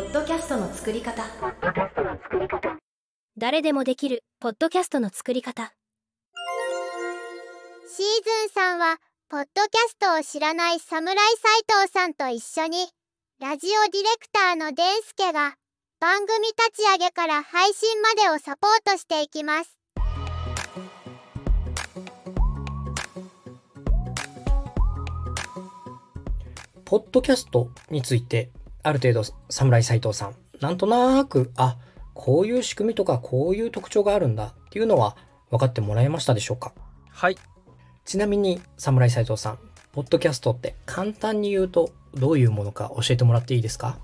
ポッドキャストの作り方。誰でもできるポッドキャストの作り方。シーズンさんはポッドキャストを知らない侍斎藤さんと一緒にラジオディレクターのデンスケが番組立ち上げから配信までをサポートしていきます。ポッドキャストについて、ある程度、侍斎藤さん、なんとなく、あ、こういう仕組みとか、こういう特徴があるんだっていうのは分かってもらえましたでしょうか？はい。ちなみに、侍斎藤さん、ポッドキャストって簡単に言うと、どういうものか教えてもらっていいですか？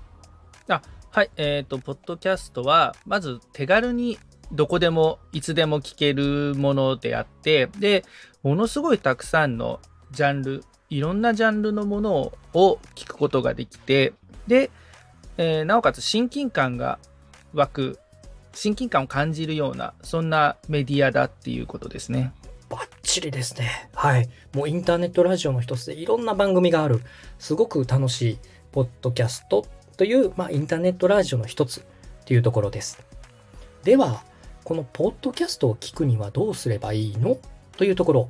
あ、はい。えっ、と、ポッドキャストは、まず手軽にどこでも、いつでも聞けるものであって、で、ものすごいたくさんのジャンル、いろんなジャンルのものを聞くことができて、で、えーなおかつ親近感が湧く、親近感を感じるような、そんなメディアだっていうことですね。バッチリですね。はい。もうインターネットラジオの一つでいろんな番組がある、すごく楽しい、ポッドキャストという、まあ、インターネットラジオの一つっていうところです。では、このポッドキャストを聞くにはどうすればいいの？というところ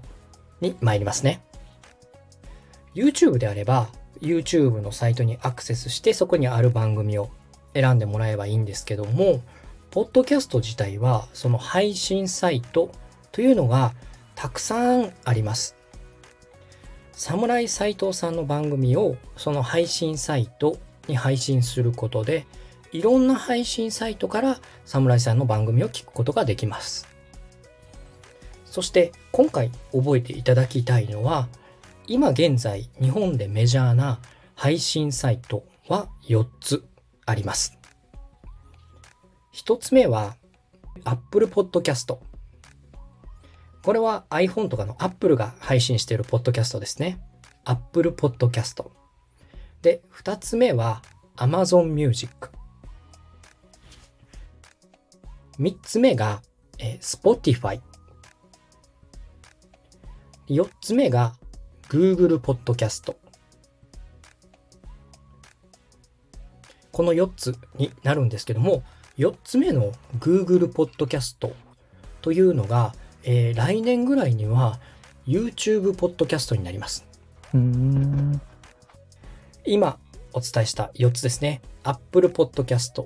に参りますね。YouTube であれば、YouTube のサイトにアクセスして、そこにある番組を選んでもらえばいいんですけども、ポッドキャスト自体は、その配信サイトというのがたくさんあります。侍斎藤さんの番組をその配信サイトに配信することで、いろんな配信サイトから侍さんの番組を聞くことができます。そして今回覚えていただきたいのは、今現在日本でメジャーな配信サイトは4つあります。1つ目は Apple Podcast。これは iPhone とかの Apple が配信しているポッドキャストですね。Apple Podcast。で、2つ目は Amazon Music。3つ目が、えー Spotify。4つ目が Google Podcast。この4つになるんですけども、4つ目の Google Podcast というのが、えー来年ぐらいには YouTube ポッドキャストになります。うん。今お伝えした4つですね。Apple Podcast、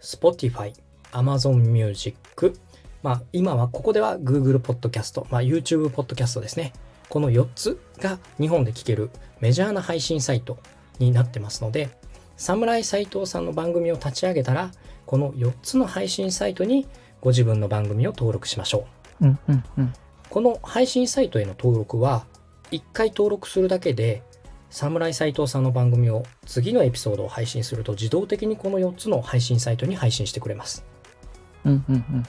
Spotify、Amazon Music、まあ今はここでは Google Podcast、まあ YouTube ポッドキャストですね。この4つが日本で聞けるメジャーな配信サイトになってますので、侍斎藤さんの番組を立ち上げたら、この4つの配信サイトにご自分の番組を登録しましょう。うん、うん、うん。この配信サイトへの登録は、1回登録するだけで、侍斎藤さんの番組を次のエピソードを配信すると自動的にこの4つの配信サイトに配信してくれます。うん、うん、うん。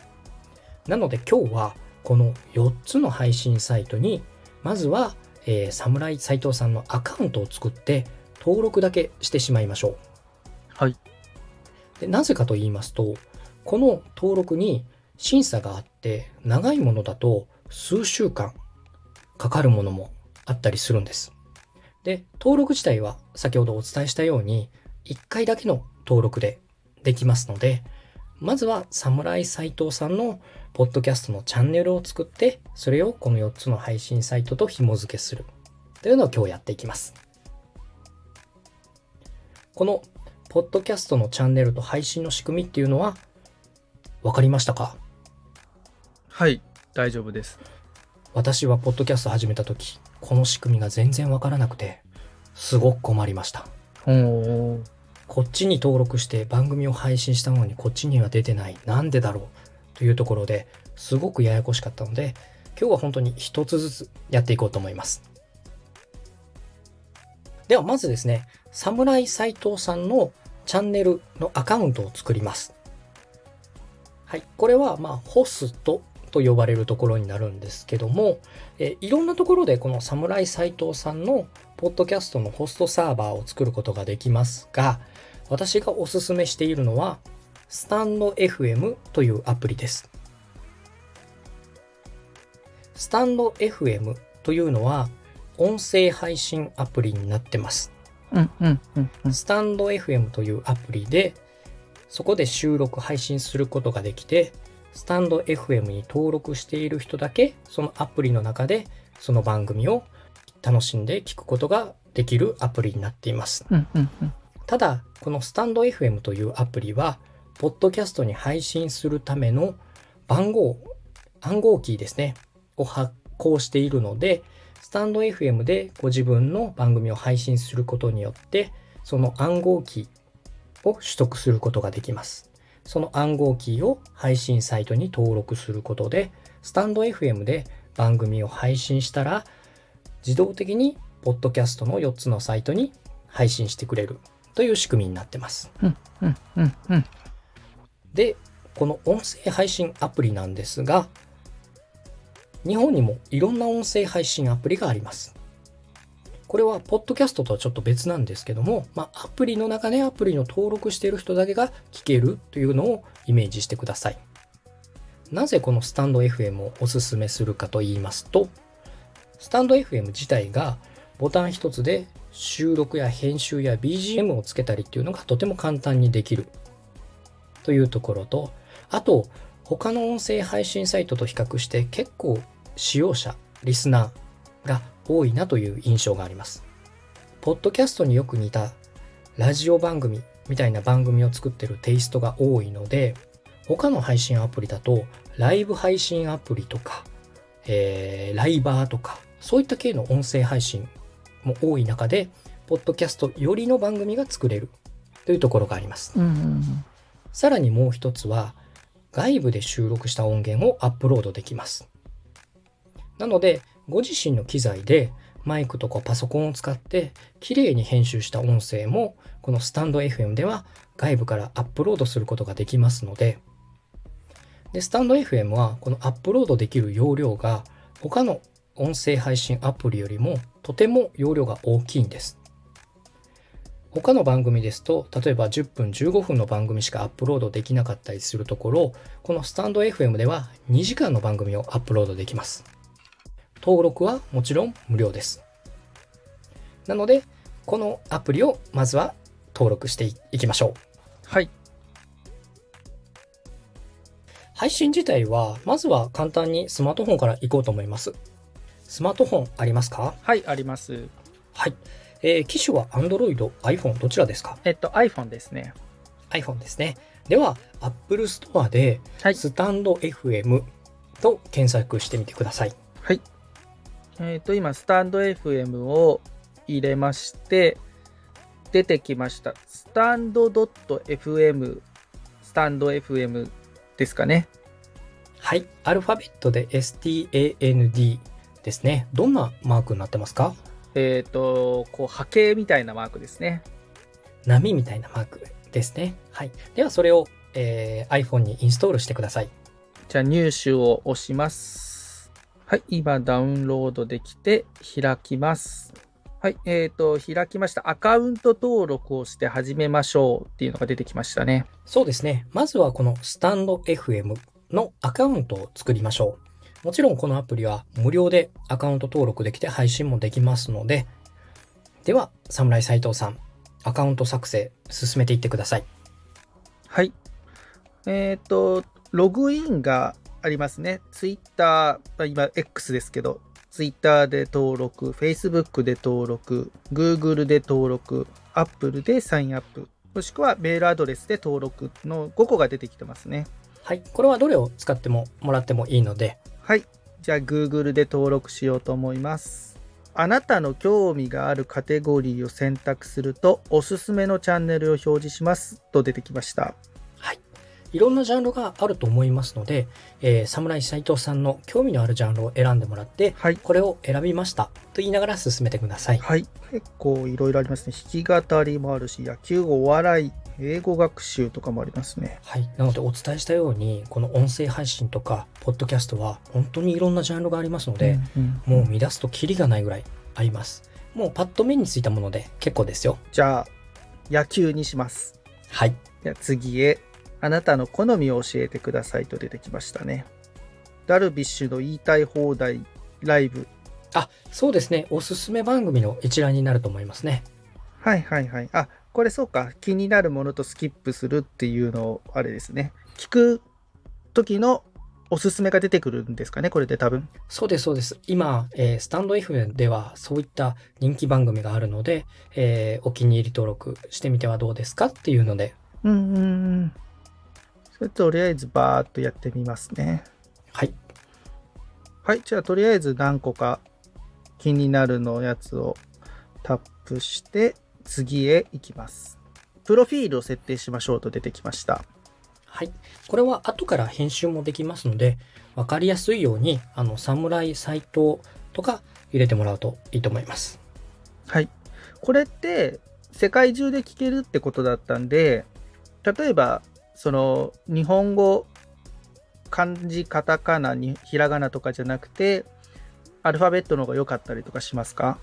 なので今日はこの4つの配信サイトに、まずは、えー、侍斎藤さんのアカウントを作って登録だけしてしまいましょう。はい。でなぜかと言いますと、この登録に審査があって、長いものだと数週間かかるものもあったりするんです。で、登録自体は先ほどお伝えしたように、1回だけの登録でできますので、まずは侍斎藤さんのポッドキャストのチャンネルを作って、それをこの4つの配信サイトと紐付けするというのを今日やっていきます。このポッドキャストのチャンネルと配信の仕組みっていうのは分かりましたか？はい。大丈夫です。私はポッドキャスト始めた時この仕組みが全然分からなくてすごく困りました。こっちに登録して番組を配信したのにこっちには出てないなんでだろう？というところですごくややこしかったので今日は本当に一つずつやっていこうと思います。ではまずですね侍斎藤さんのチャンネルのアカウントを作ります。はいこれはまあホストと呼ばれるところになるんですけども、えいろんなところでこの侍斎藤さんのポッドキャストのホストサーバーを作ることができますが、私がおすすめしているのは、スタンド FM というアプリです。スタンド FM というのは、音声配信アプリになってます。うん、うん、うん、うん。スタンド FM というアプリで、そこで収録配信することができて、スタンド FM に登録している人だけ、そのアプリの中でその番組を楽しんで聞くことができるアプリになっています。うんうんうん。ただ、このスタンド FM というアプリは、ポッドキャストに配信するための番号、暗号キーですね、を発行しているので、スタンド FM でご自分の番組を配信することによって、その暗号キーを取得することができます。その暗号キーを配信サイトに登録することで、スタンド FM で番組を配信したら、自動的にポッドキャストの4つのサイトに配信してくれるという仕組みになってます。うんうんうん。で、この音声配信アプリなんですが、日本にもいろんな音声配信アプリがあります。これは、ポッドキャストとはちょっと別なんですけども、まあ、アプリの中でアプリの登録している人だけが聞けるというのをイメージしてください。なぜこのスタンド FM をおすすめするかと言いますと、スタンド FM 自体がボタン一つで収録や編集や BGM をつけたりっていうのがとても簡単にできるというところと、あと、他の音声配信サイトと比較して結構使用者、リスナーが多いなという印象があります。ポッドキャストによく似たラジオ番組みたいな番組を作ってるテイストが多いので、他の配信アプリだと、ライブ配信アプリとか、えー、ライバーとか、そういった系の音声配信も多い中で、ポッドキャストよりの番組が作れるというところがあります。うんうんさらにもう一つは、外部で収録した音源をアップロードできます。なので、ご自身の機材でマイクとかパソコンを使って綺麗に編集した音声も、このスタンド FM では外部からアップロードすることができますので、で、スタンド FM はこのアップロードできる容量が他の音声配信アプリよりもとても容量が大きいんです。他の番組ですと、例えば10分15分の番組しかアップロードできなかったりするところ、このスタンド FM では2時間の番組をアップロードできます。登録はもちろん無料です。なので、このアプリをまずは登録していきましょう。はい。配信自体は、まずは簡単にスマートフォンから行こうと思います。スマートフォンありますか？はい、あります。はい。えー機種は Android、iPhone どちらですか？えっと、iPhone ですね。iPhone ですね。では、Apple Store で、はい。スタンド FM と検索してみてください。はい。えっ、と、今、スタンド FM を入れまして、出てきました。スタンド .fm、スタンド FM ですかね。はい。アルファベットで STAND ですね。どんなマークになってますか？えっ、と、こう、波形みたいなマークですね。波みたいなマークですね。はい。では、それを、えー iPhone にインストールしてください。じゃあ、入手を押します。はい、今、ダウンロードできて、開きます。はい、えっ、と、開きました。アカウント登録をして始めましょうっていうのが出てきましたね。そうですね。まずはこのスタンド FM のアカウントを作りましょう。もちろんこのアプリは無料でアカウント登録できて配信もできますので、では、侍斉藤さん、アカウント作成進めていってください。はい。えっ、と、ログインがありますね。Twitter、まあ今 X ですけど、Twitter で登録、Facebook で登録、Google で登録、Apple でサインアップ、もしくはメールアドレスで登録の5個が出てきてますね。はい。これはどれを使ってももらってもいいので、はい。じゃあ Google で登録しようと思います。あなたの興味があるカテゴリーを選択すると、おすすめのチャンネルを表示しますと出てきました。はい。いろんなジャンルがあると思いますので、えー、侍斉藤さんの興味のあるジャンルを選んでもらって、はい。これを選びましたと言いながら進めてください。はい。結構いろいろありますね。弾き語りもあるし、野球、お笑い、英語学習とかもありますね。はい。なのでお伝えしたように、この音声配信とか、ポッドキャストは本当にいろんなジャンルがありますので、うんもう見出すとキリがないぐらいあります。もうパッと目についたもので結構ですよ。じゃあ、野球にします。はい。では次へ、あなたの好みを教えてくださいと出てきましたね。ダルビッシュの言いたい放題ライブ。あ、そうですね。おすすめ番組の一覧になると思いますね。はいはいはい。あ、これそうか。気になるものとスキップするっていうのを、あれですね。聞く時のおすすめが出てくるんですかね、これで多分。そうです、そうです。今、えースタンド FM ではそういった人気番組があるので、えーお気に入り登録してみてはどうですかっていうので、うんうんうん。それとりあえずバーっとやってみますね。はい。はい。じゃあとりあえず何個か気になるのやつをタップして次へ行きます。プロフィールを設定しましょうと出てきました。はい。これは後から編集もできますので、わかりやすいように、あの、侍サイトとか入れてもらうといいと思います。はい。これって世界中で聞けるってことだったんで、例えば、その日本語、漢字、カタカナにひらがなとかじゃなくて、アルファベットの方が良かったりとかしますか？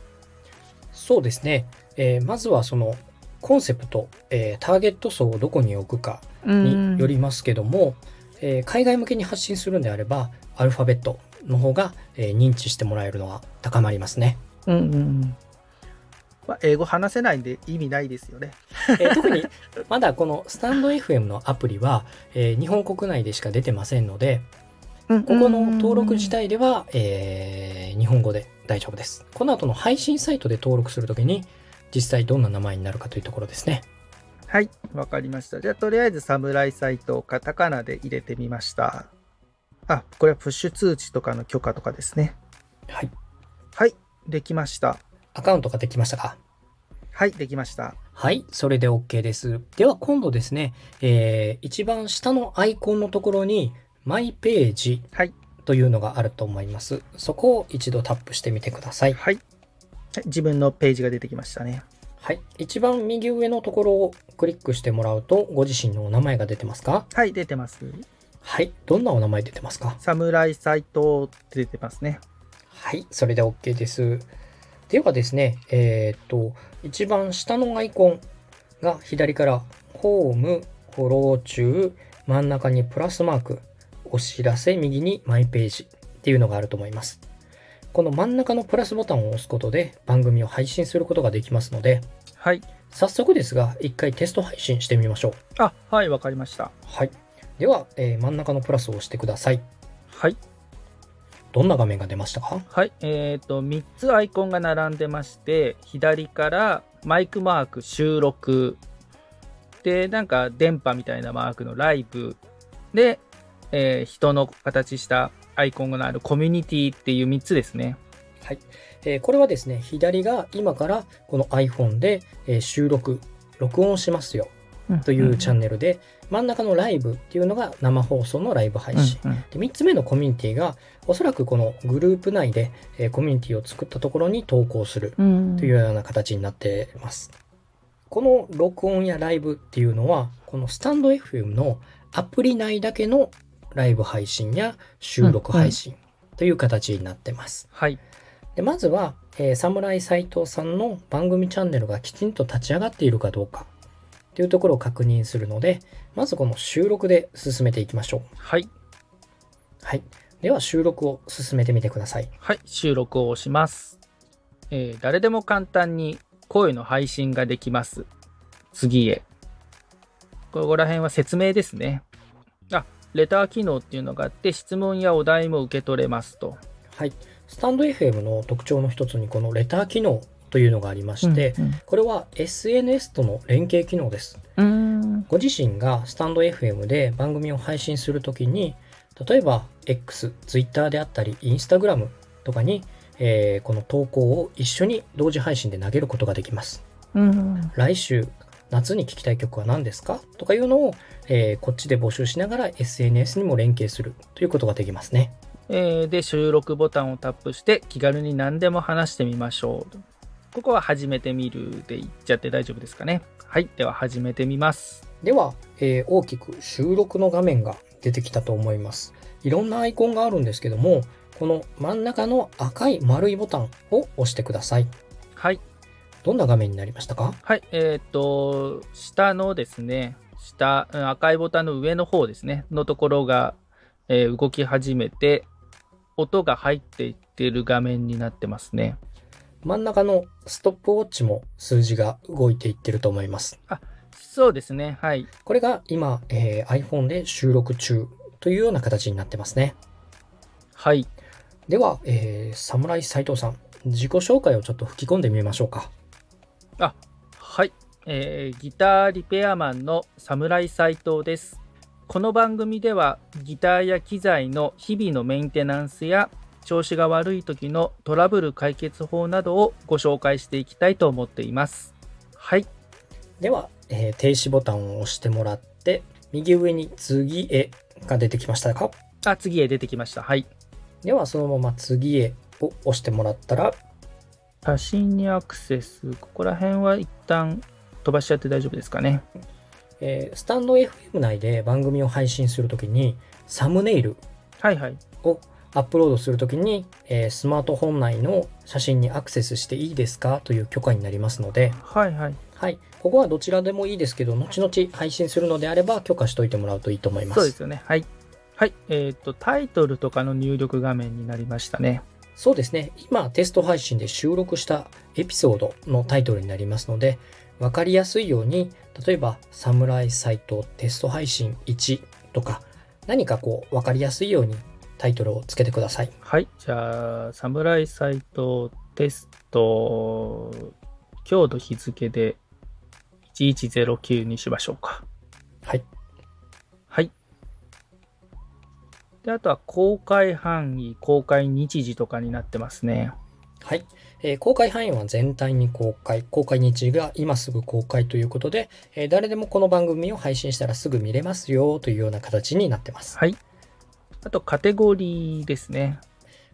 そうですね。えーまずはその、コンセプト、えーターゲット層をどこに置くかによりますけども、えー海外向けに発信するんであれば、アルファベットの方が、えー認知してもらえるのは高まりますね。うんうんうん。まあ、英語話せないんで意味ないですよね。えー特に、まだこのスタンド FM のアプリは、えー日本国内でしか出てませんので、こここの登録自体では、えー日本語で大丈夫です。この後の配信サイトで登録するときに、実際どんな名前になるかというところですね。はい、わかりました。じゃあ、とりあえず、侍サイトをカタカナで入れてみました。あ、これはプッシュ通知とかの許可とかですね。はい。はい、できました。アカウントができましたか？はい、できました。はい、それで OK です。では今度ですね、えー一番下のアイコンのところに、マイページはい、というのがあると思います。そこを一度タップしてみてください。はい。はい自分のページが出てきましたね。はい。一番右上のところをクリックしてもらうと、ご自身のお名前が出てますか？はい、出てます。はい。どんなお名前出てますか？侍サイトって出てますね。はい。それで OK です。ではですね、えーっと、一番下のアイコンが左から、ホーム、フォロー中、真ん中にプラスマーク、お知らせ、右にマイページっていうのがあると思います。この真ん中のプラスボタンを押すことで番組を配信することができますので、はい。早速ですが、一回テスト配信してみましょう。あ、はい、わかりました。はい。では、えー真ん中のプラスを押してください。はい。どんな画面が出ましたか？はい。えっ、と、3つアイコンが並んでまして、左からマイクマーク収録。で、なんか電波みたいなマークのライブ。で、えー人の形したアイコンがあるコミュニティっていう3つですね。はい。えーこれはですね、左が今からこの iPhone で、えー収録、録音しますよというチャンネルで、真ん中のライブっていうのが生放送のライブ配信。で3つ目のコミュニティが、おそらくこのグループ内で、えーコミュニティを作ったところに投稿するうんというような形になっています。この録音やライブっていうのは、このスタンド FM のアプリ内だけのライブ配信や収録配信という形になってます。はい。でまずは、えー、侍斎藤さんの番組チャンネルがきちんと立ち上がっているかどうかというところを確認するので、まずこの収録で進めていきましょう。はい。はい。では収録を進めてみてください。はい。収録を押します。えー誰でも簡単に声の配信ができます。次へ。ここら辺は説明ですね。あ、レター機能っていうのがあって、質問やお題も受け取れますと。はい。スタンド FM の特徴の一つにこのレター機能というのがありまして、これは SNS との連携機能です。うん。ご自身がスタンド FM で番組を配信するときに、例えば X、Twitter であったり、Instagram とかに、えーこの投稿を一緒に同時配信で投げることができます。うん。来週、夏に聴きたい曲は何ですか？とかいうのを、えーこっちで募集しながら SNS にも連携するということができますね。えーで、収録ボタンをタップして、気軽に何でも話してみましょう。ここは始めてみるで言っちゃって大丈夫ですかね。はい。では始めてみます。では、えー大きく収録の画面が出てきたと思います。いろんなアイコンがあるんですけども、この真ん中の赤い丸いボタンを押してください。はい。どんな画面になりましたか？はい。えっ、と、下のですね、下、うん赤いボタンの上の方ですね、のところが、えー動き始めて、音が入っていってる画面になってますね。真ん中のストップウォッチも数字が動いていってると思います。そうですね。はい。これが今、えー iPhone で収録中というような形になってますね。はい。では、えー、侍斉藤さん、自己紹介をちょっと吹き込んでみましょうか。はい。えーギターリペアマンの侍斉藤です。この番組ではギターや機材の日々のメンテナンスや調子が悪い時のトラブル解決法などをご紹介していきたいと思っています。はい。では、えー停止ボタンを押してもらって、右上に次へが出てきましたか？あ、次へ出てきました。はい。では、そのまま次へを押してもらったら、写真にアクセス。ここら辺は一旦飛ばしちゃって大丈夫ですかね。えースタンド FM 内で番組を配信するときに、サムネイルはいはい。をアップロードするときに、えースマートフォン内の写真にアクセスしていいですかという許可になりますので、はいはい。はい。ここはどちらでもいいですけど、後々配信するのであれば許可しといてもらうといいと思います。そうですよね。はい。はい。えっ、と、タイトルとかの入力画面になりましたね。そうですね。今、テスト配信で収録したエピソードのタイトルになりますので、わかりやすいように、例えば、サムライサイトテスト配信1とか、何かこう、わかりやすいようにタイトルをつけてください。はい。じゃあ、サムライサイトテスト、今日の日付で1109にしましょうか。はい。はい。で、あとは公開範囲、公開日時とかになってますね。はい。えー公開範囲は全体に公開、公開日時が今すぐ公開ということで、えー誰でもこの番組を配信したらすぐ見れますよというような形になってます。はい。あと、カテゴリーですね。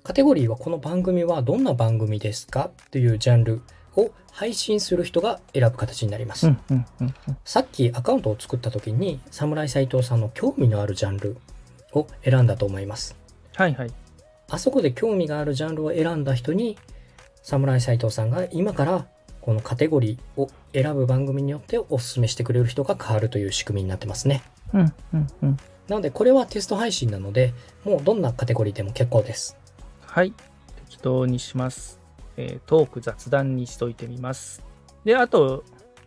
カテゴリーはこの番組はどんな番組ですかというジャンルを配信する人が選ぶ形になります。うん、うん、うん。うんさっきアカウントを作った時に、侍斎藤さんの興味のあるジャンルを選んだと思います。はい、はい。あそこで興味があるジャンルを選んだ人に、侍斎藤さんが今からこのカテゴリーを選ぶ番組によってお勧めしてくれる人が変わるという仕組みになってますね。うん、うん、うん。なのでこれはテスト配信なので、もうどんなカテゴリーでも結構です。はい。適当にします。えートーク雑談にしといてみます。で、あと、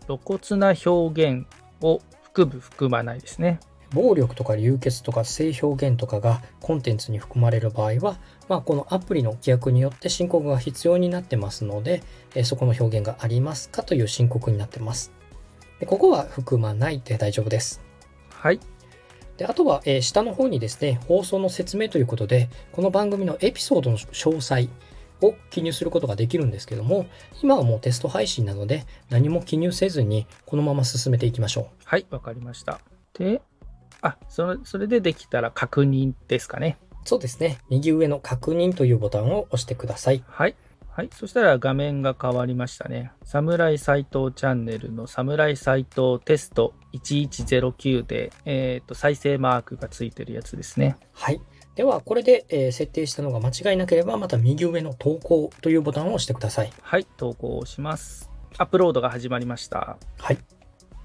露骨な表現を含む、含まないですね。暴力とか流血とか性表現とかがコンテンツに含まれる場合は、まあ、このアプリの規約によって申告が必要になってますので、えーそこの表現がありますかという申告になってます。でここは含まないで大丈夫です。はい。であとは、えー下の方にですね、放送の説明ということで、この番組のエピソードの詳細を記入することができるんですけども、今はもうテスト配信なので、何も記入せずに、このまま進めていきましょう。はい、わかりました。で、あ、それ、それでできたら確認ですかね。そうですね。右上の確認というボタンを押してください。はい。はい。そしたら画面が変わりましたね。サムライ斎藤チャンネルのサムライ斎藤テスト1109で、えっ、と、再生マークがついてるやつですね。はい。では、これで、えー設定したのが間違いなければ、また右上の投稿というボタンを押してください。はい。投稿をします。アップロードが始まりました。はい。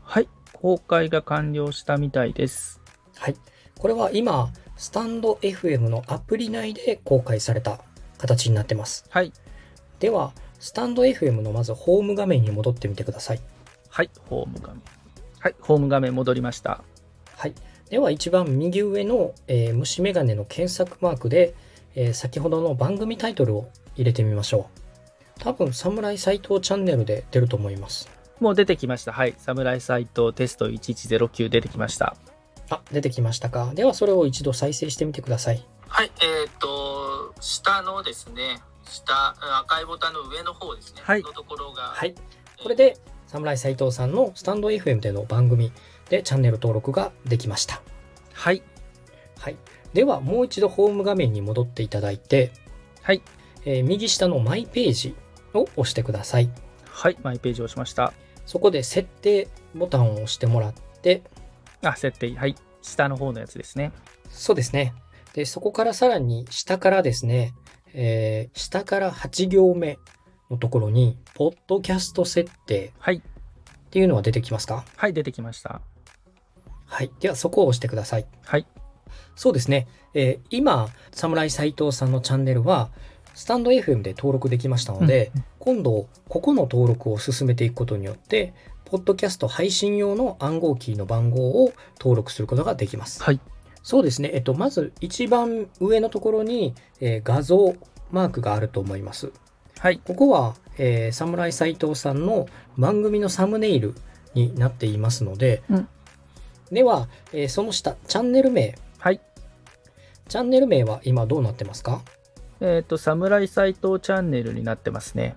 はい。公開が完了したみたいです。はい。これは今、スタンド FM のアプリ内で公開された形になってます。はい。では、スタンド FM のまずホーム画面に戻ってみてください。はい。ホーム画面。はい。ホーム画面戻りました。はい。では、一番右上の、えー虫眼鏡の検索マークで、えー先ほどの番組タイトルを入れてみましょう。多分、侍斎藤チャンネルで出ると思います。もう出てきました。はい。サムライサイトテスト1109出てきました。あ、出てきましたか。では、それを一度再生してみてください。はい、えっ、と、下のですね、下、赤いボタンの上の方ですね、はいのところが、はい。これで、侍斎藤さんのスタンド FM での番組でチャンネル登録ができました。はい。はい。では、もう一度ホーム画面に戻っていただいて、はい。えー右下のマイページを押してください。はい。マイページを押しました。そこで設定ボタンを押してもらって、あ、設定。はい。下の方のやつですね。そうですね。で、そこからさらに下からですね、えー下から8行目のところに、ポッドキャスト設定はい。っていうのは出てきますか？はい。出てきました。はい。では、そこを押してください。はい。そうですね。えー今、侍斎藤さんのチャンネルは、スタンド FM で登録できましたので、今度、ここの登録を進めていくことによって、ポッドキャスト配信用の暗号キーの番号を登録することができます。はい。そうですね。えっと、まず一番上のところに、えー画像マークがあると思います。はい。ここは、えー、侍斎藤さんの番組のサムネイルになっていますので、うんでは、えーその下、チャンネル名。はい。チャンネル名は今どうなってますか？えっ、と、侍斎藤チャンネルになってますね。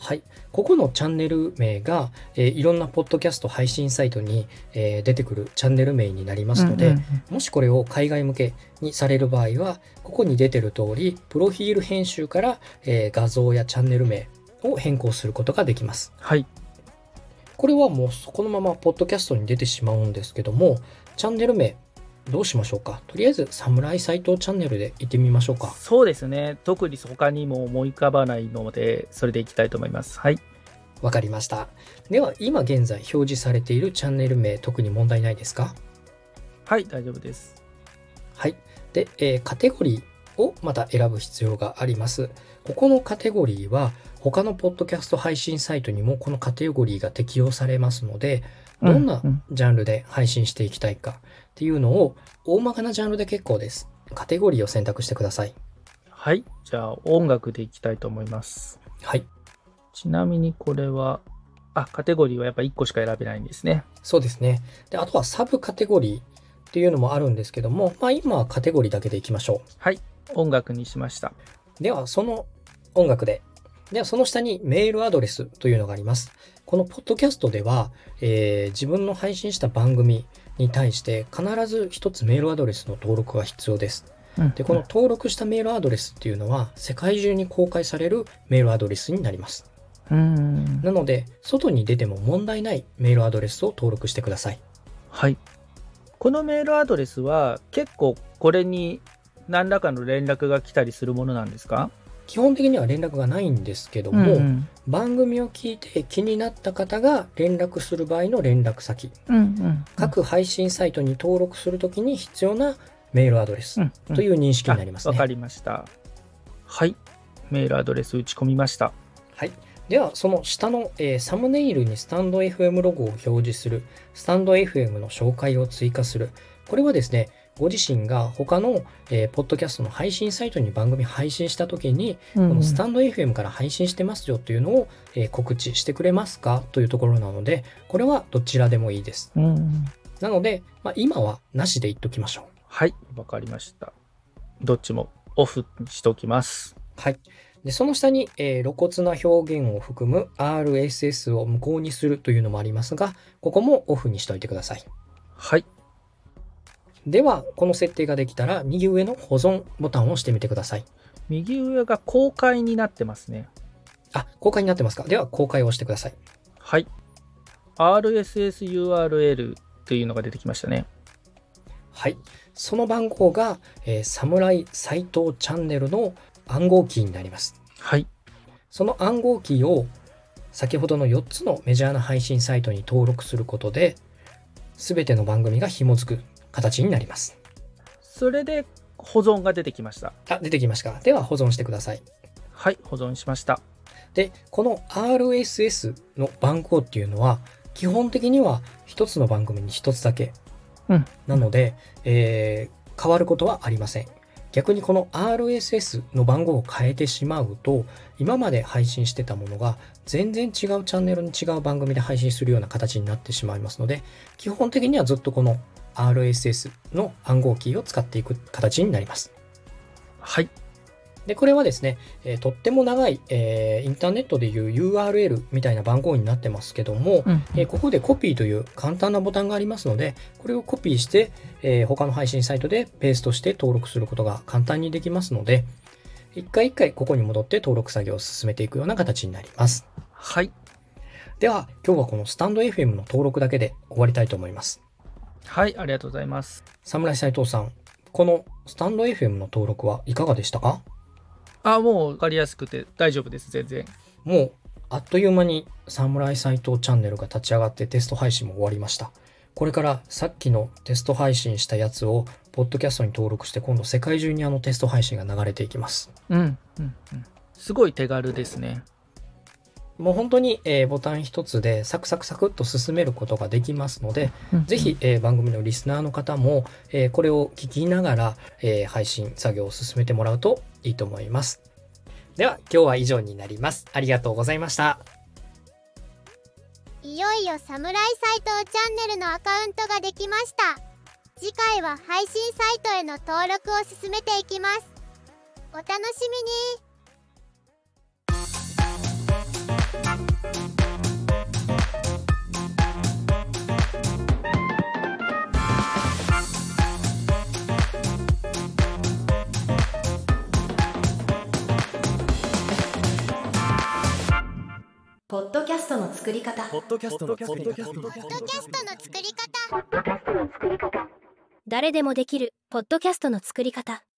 はい。ここのチャンネル名が、えーいろんなポッドキャスト配信サイトに、えー出てくるチャンネル名になりますので、うんうんうんもしこれを海外向けにされる場合は、ここに出てる通り、プロフィール編集から、えー画像やチャンネル名を変更することができます。はい。これはもうそこのままポッドキャストに出てしまうんですけども、チャンネル名どうしましょうか？とりあえず、侍斎藤チャンネルで行ってみましょうか。そうですね。特に他にも思い浮かばないので、それでいきたいと思います。はい。わかりました。では、今現在表示されているチャンネル名、特に問題ないですか？はい、大丈夫です。はい。で、えーカテゴリーをまた選ぶ必要があります。ここのカテゴリーは他のポッドキャスト配信サイトにもこのカテゴリーが適用されますので、どんなうんうんジャンルで配信していきたいかっていうのを大まかなジャンルで結構です。カテゴリーを選択してください。はい。じゃあ、音楽でいきたいと思います。はい。ちなみにこれは、あ、カテゴリーはやっぱ1個しか選べないんですね。そうですね。で、あとはサブカテゴリーっていうのもあるんですけども、まあ今はカテゴリーだけでいきましょはい。音楽にしました。う。では、その音楽で。では、その下にメールアドレスというのがあります。このポッドキャストでは、えー自分の配信した番組に対して必ず一つメールアドレスの登録が必要です。うんで、この登録したメールアドレスっていうのは世界中に公開されるメールアドレスになります。うん。なので、外に出ても問題ないメールアドレスを登録してください。はい。このメールアドレスは結構これに何らかの連絡が来たりするものなんですか？基本的には連絡がないんですけども、うん番組を聞いて気になった方が連絡する場合の連絡先、うんうん各配信サイトに登録するときに必要なメールアドレスうんうんという認識になりますね。あわかりました。はい。メールアドレス打ち込みました。はい。では、その下の、えーサムネイルにスタンド FM ロゴを表示する、スタンド FM の紹介を追加する。これはですね、ご自身が他の、えーポッドキャストの配信サイトに番組配信したときに、このスタンド FM から配信してますよというのを、えー告知してくれますか？というところなので、これはどちらでもいいです。うんうんなので、まあ、今はなしで言っときましょう。はい。わかりました。どっちもオフにしておきます。はい。で、その下に、えー露骨な表現を含む RSS を無効にするというのもありますが、ここもオフにしておいてください。はい。では、この設定ができたら、右上の保存ボタンを押してみてください。右上が公開になってますね。あ、公開になってますか？では、公開を押してください。はい。RSSURL というのが出てきましたね。はい。その番号が、えー、侍斎藤チャンネルの暗号キーになります。はい。その暗号キーを先ほどの4つのメジャーな配信サイトに登録することで、すべての番組が紐づく形になります。それで保存が出てきました。あ、出てきましたか。では保存してください。はい。保存しました。で、この RSS の番号っていうのは、基本的には一つの番組に一つだけ。うんなので、えー変わることはありません。逆にこの RSS の番号を変えてしまうと、今まで配信してたものが全然違うチャンネルに違う番組で配信するような形になってしまいますので、基本的にはずっとこの RSS の暗号キーを使っていく形になります。はい。で、これはですね、えーとっても長い、えーインターネットでいう URL みたいな番号になってますけども、うんえーここでコピーという簡単なボタンがありますので、これをコピーして、えー他の配信サイトでペーストして登録することが簡単にできますので、一回一回ここに戻って登録作業を進めていくような形になります。はい。では、今日はこのスタンド FM の登録だけで終わりたいと思います。はい。ありがとうございます。侍斉藤さん、このスタンド FM の登録はいかがでしたか？あ、もうわかりやすくて大丈夫です。全然。もう、あっという間に、侍斎藤チャンネルが立ち上がってテスト配信も終わりました。これからさっきのテスト配信したやつをポッドキャストに登録して今度世界中にあのテスト配信が流れていきます。うん、うん、うん。すごい手軽ですね。もう本当に、えーボタン一つでサクサクサクっと進めることができますので、ぜひ、えー番組のリスナーの方も、えーこれを聞きながら、えー配信作業を進めてもらうといいと思います。では今日は以上になります。ありがとうございました。いよいよサムライ斎藤チャンネルのアカウントができました次回は配信サイトへの登録を進めていきますお楽しみにポッドキャストの作り方。ポッドキャストの作り方。ポッドキャストの作り方。誰でもできるポッドキャストの作り方